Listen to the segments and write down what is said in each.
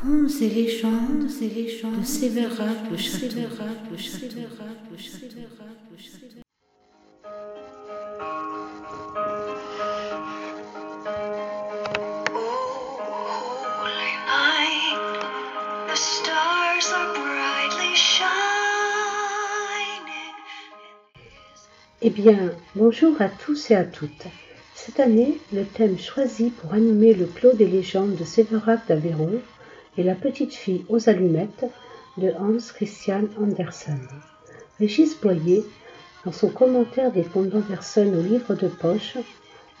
Contes et légendes, et légendes de Sévérac le château. Sévérac le château. le château. le château. Eh bien, bonjour à tous et à toutes. Cette année, le thème choisi pour animer le Clos des légendes de Sévérac d'Aveyron est La petite fille aux allumettes de Hans Christian Andersen. Régis Boyer, dans son commentaire des contes d'Andersen au livre de poche,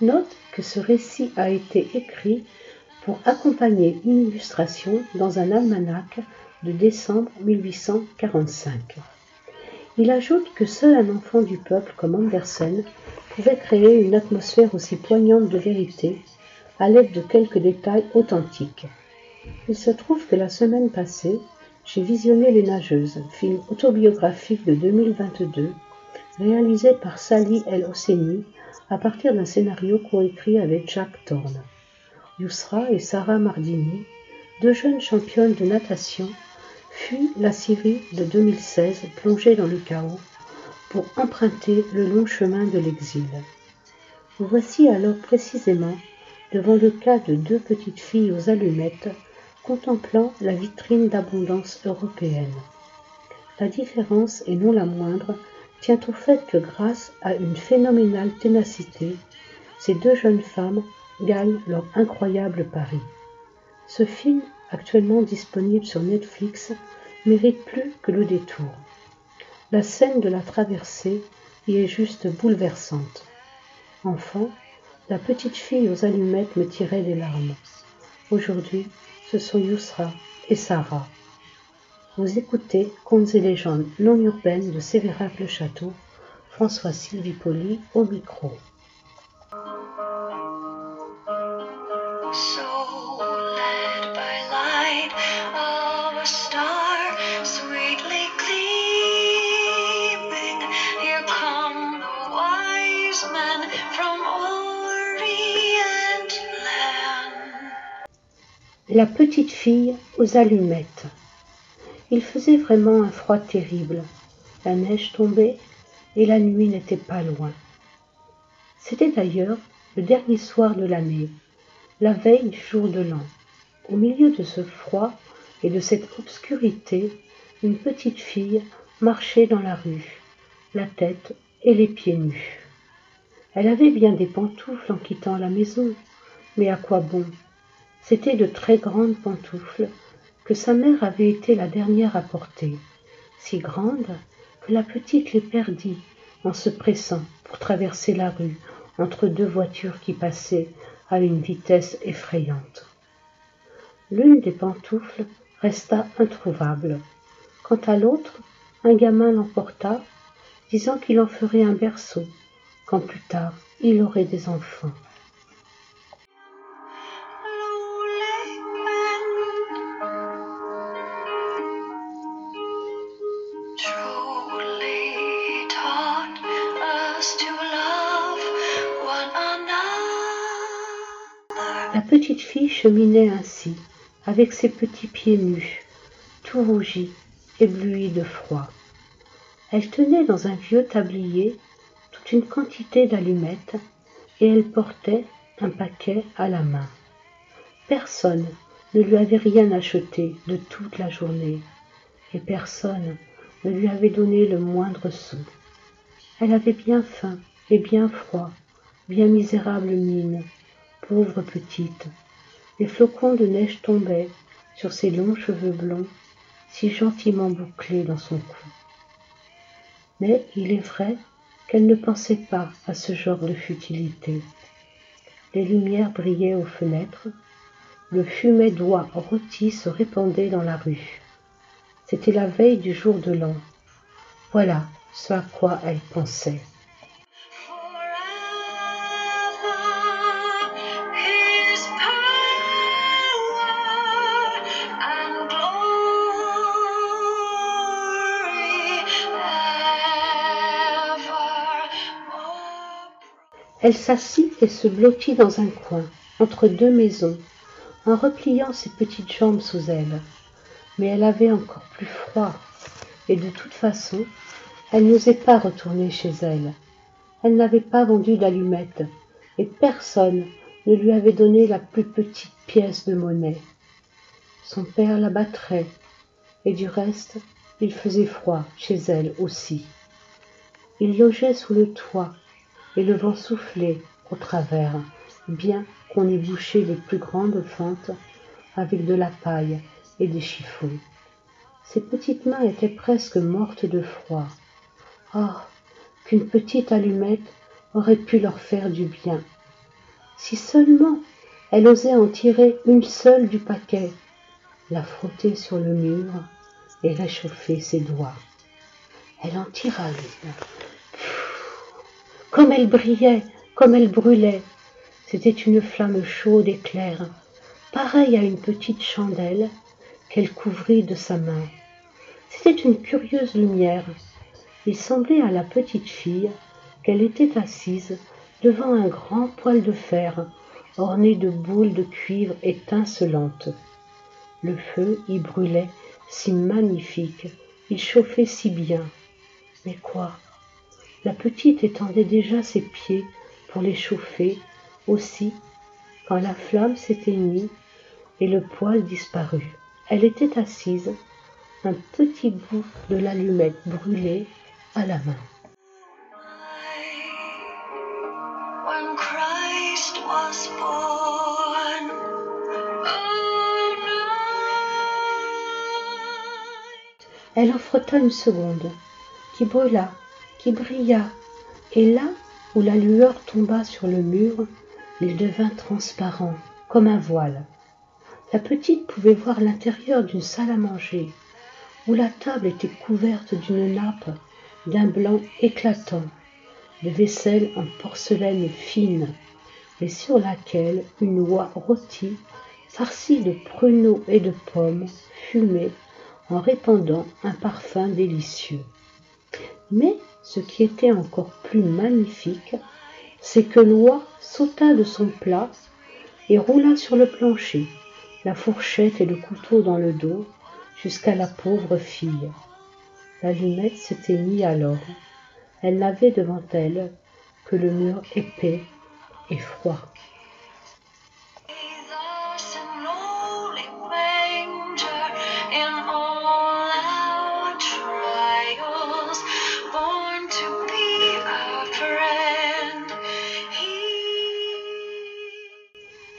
note que ce récit a été écrit pour accompagner une illustration dans un almanach de décembre 1845. Il ajoute que seul un enfant du peuple comme Andersen pouvait créer une atmosphère aussi poignante de vérité à l'aide de quelques détails authentiques. Il se trouve que la semaine passée, j'ai visionné Les Nageuses, film autobiographique de 2022, réalisé par Sally El Hosseini à partir d'un scénario coécrit avec Jacques Thorne. Yousra et Sarah Mardini, deux jeunes championnes de natation, fuient la Syrie de 2016 plongée dans le chaos pour emprunter le long chemin de l'exil. Voici alors précisément devant le cas de deux petites filles aux allumettes contemplant la vitrine d'abondance européenne. La différence, et non la moindre, tient au fait que grâce à une phénoménale ténacité, ces deux jeunes femmes gagnent leur incroyable pari. Ce film, actuellement disponible sur Netflix, mérite plus que le détour. La scène de la traversée y est juste bouleversante. Enfant, la petite fille aux allumettes me tirait les larmes. Aujourd'hui, ce sont Yousra et Sarah. Vous écoutez Contes et légendes non urbaines de Sévérac le Château, François Sylvie Poli au micro. La petite fille aux allumettes. Il faisait vraiment un froid terrible. La neige tombait et la nuit n'était pas loin. C'était d'ailleurs le dernier soir de l'année, la veille du jour de l'an. Au milieu de ce froid et de cette obscurité, une petite fille marchait dans la rue, la tête et les pieds nus. Elle avait bien des pantoufles en quittant la maison, mais à quoi bon? C'étaient de très grandes pantoufles que sa mère avait été la dernière à porter, si grandes que la petite les perdit en se pressant pour traverser la rue entre deux voitures qui passaient à une vitesse effrayante. L'une des pantoufles resta introuvable. Quant à l'autre, un gamin l'emporta, disant qu'il en ferait un berceau, quand plus tard il aurait des enfants. Petite fille cheminait ainsi, avec ses petits pieds nus, tout rougis, éblouis de froid. Elle tenait dans un vieux tablier toute une quantité d'allumettes et elle portait un paquet à la main. Personne ne lui avait rien acheté de toute la journée et personne ne lui avait donné le moindre sou. Elle avait bien faim et bien froid, bien misérable mine, pauvre petite. Des flocons de neige tombaient sur ses longs cheveux blonds, si gentiment bouclés dans son cou. Mais il est vrai qu'elle ne pensait pas à ce genre de futilité. Les lumières brillaient aux fenêtres, le fumet d'oie rôti se répandait dans la rue. C'était la veille du jour de l'an. Voilà ce à quoi elle pensait. Elle s'assit et se blottit dans un coin, entre deux maisons, en repliant ses petites jambes sous elle. Mais elle avait encore plus froid, et de toute façon, elle n'osait pas retourner chez elle. Elle n'avait pas vendu d'allumettes, et personne ne lui avait donné la plus petite pièce de monnaie. Son père la battrait, et du reste, il faisait froid chez elle aussi. Il logeait sous le toit, et le vent soufflait au travers, bien qu'on eût bouché les plus grandes fentes avec de la paille et des chiffons. Ses petites mains étaient presque mortes de froid. Oh, qu'une petite allumette aurait pu leur faire du bien. Si seulement elle osait en tirer une seule du paquet, la frotter sur le mur et réchauffer ses doigts. Elle en tira une. Comme elle brillait, comme elle brûlait, c'était une flamme chaude et claire, pareille à une petite chandelle qu'elle couvrit de sa main. C'était une curieuse lumière. Il semblait à la petite fille qu'elle était assise devant un grand poêle de fer orné de boules de cuivre étincelantes. Le feu y brûlait si magnifique, il chauffait si bien. Mais quoi? La petite étendait déjà ses pieds pour les chauffer aussi quand la flamme s'éteignit et le poêle disparut. Elle était assise, un petit bout de l'allumette brûlée à la main. Elle en frotta une seconde, qui brûla, qui brilla, et là où la lueur tomba sur le mur, il devint transparent, comme un voile. La petite pouvait voir l'intérieur d'une salle à manger, où la table était couverte d'une nappe d'un blanc éclatant, de vaisselle en porcelaine fine, et sur laquelle une oie rôtie, farcie de pruneaux et de pommes, fumait en répandant un parfum délicieux. Mais ce qui était encore plus magnifique, c'est que l'oie sauta de son plat et roula sur le plancher, la fourchette et le couteau dans le dos, jusqu'à la pauvre fille. L'allumette s'éteignit alors. Elle n'avait devant elle que le mur épais et froid.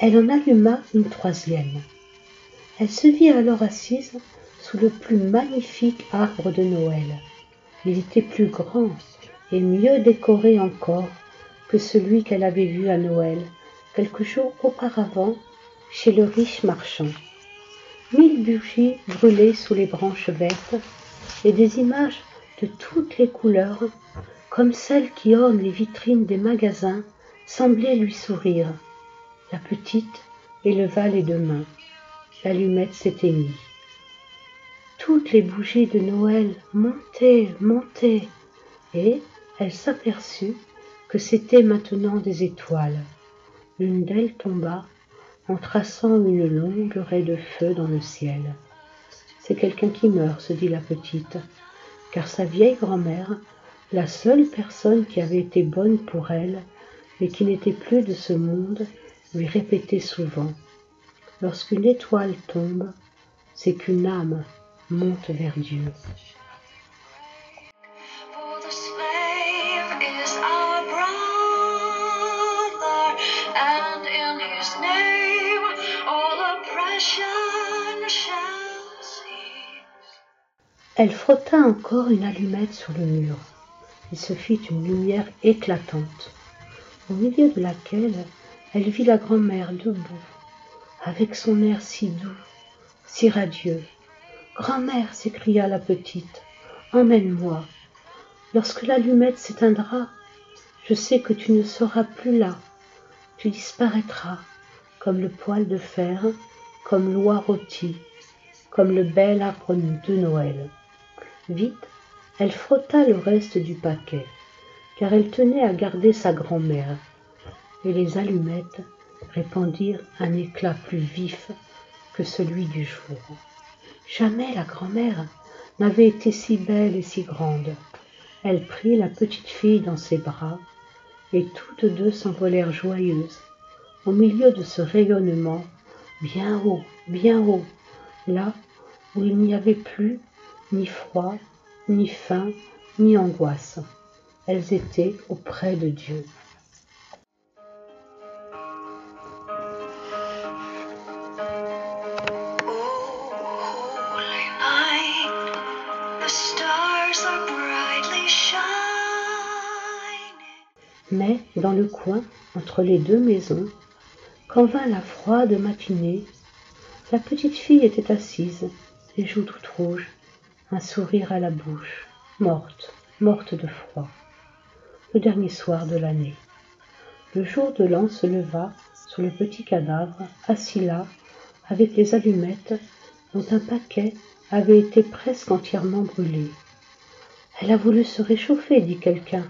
Elle en alluma une troisième. Elle se vit alors assise sous le plus magnifique arbre de Noël. Il était plus grand et mieux décoré encore que celui qu'elle avait vu à Noël quelques jours auparavant chez le riche marchand. Mille bougies brûlaient sous les branches vertes et des images de toutes les couleurs, comme celles qui ornent les vitrines des magasins, semblaient lui sourire. La petite éleva les deux mains. L'allumette s'éteignit. Toutes les bougies de Noël montaient, montaient, et elle s'aperçut que c'étaient maintenant des étoiles. L'une d'elles tomba en traçant une longue raie de feu dans le ciel. C'est quelqu'un qui meurt, se dit la petite, car sa vieille grand-mère, la seule personne qui avait été bonne pour elle, mais qui n'était plus de ce monde, lui répétait souvent Lorsqu'une étoile tombe, c'est qu'une âme monte vers Dieu. Elle frotta encore une allumette sur le mur. Il se fit une lumière éclatante, au milieu de laquelle elle vit la grand-mère debout, avec son air si doux, si radieux. Grand-mère, s'écria la petite, emmène-moi. Lorsque l'allumette s'éteindra, je sais que tu ne seras plus là. Tu disparaîtras, comme le poêle de fer, comme l'oie rôtie, comme le bel arbre de Noël. Vite, elle frotta le reste du paquet, car elle tenait à garder sa grand-mère, et les allumettes répandirent un éclat plus vif que celui du jour. Jamais la grand-mère n'avait été si belle et si grande. Elle prit la petite fille dans ses bras, et toutes deux s'envolèrent joyeuses, au milieu de ce rayonnement, bien haut, bien haut, là où il n'y avait plus ni froid, ni faim, ni angoisse. Elles étaient auprès de Dieu. Coin, entre les deux maisons, quand vint la froide matinée, la petite fille était assise, les joues toutes rouges, un sourire à la bouche, morte, morte de froid. Le dernier soir de l'année. Le jour de l'an se leva sur le petit cadavre, assis là, avec les allumettes dont un paquet avait été presque entièrement brûlé. Elle a voulu se réchauffer, dit quelqu'un.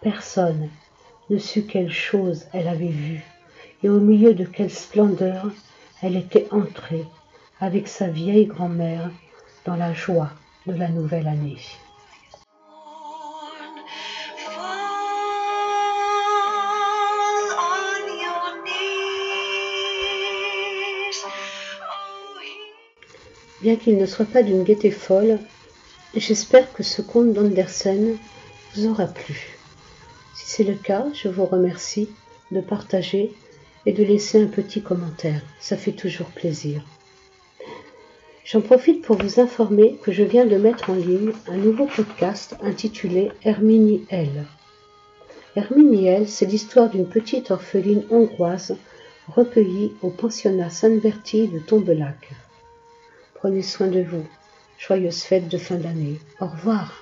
Personne ne sut quelle chose elle avait vue et au milieu de quelle splendeur elle était entrée avec sa vieille grand-mère dans la joie de la nouvelle année. Oh, Bien qu'il ne soit pas d'une gaieté folle, j'espère que ce conte d'Andersen vous aura plu. Si c'est le cas, je vous remercie de partager et de laisser un petit commentaire. Ça fait toujours plaisir. J'en profite pour vous informer que je viens de mettre en ligne un nouveau podcast intitulé Herminie L. Herminie L, c'est l'histoire d'une petite orpheline hongroise recueillie au pensionnat Sainte-Bertille de Tombelac. Prenez soin de vous. Joyeuses fêtes de fin d'année. Au revoir.